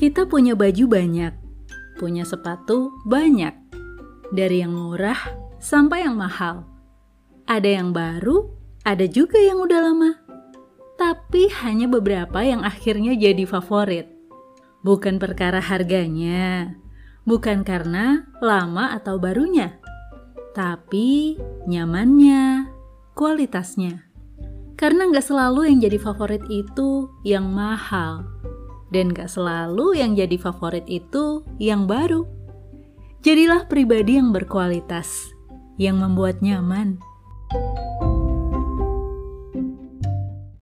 Kita punya baju banyak, punya sepatu banyak, dari yang murah sampai yang mahal. Ada yang baru, ada juga yang udah lama. Tapi hanya beberapa yang akhirnya jadi favorit. Bukan perkara harganya, bukan karena lama atau barunya, tapi nyamannya, kualitasnya. Karena nggak selalu yang jadi favorit itu yang mahal, dan nggak selalu yang jadi favorit itu yang baru. Jadilah pribadi yang berkualitas, yang membuat nyaman.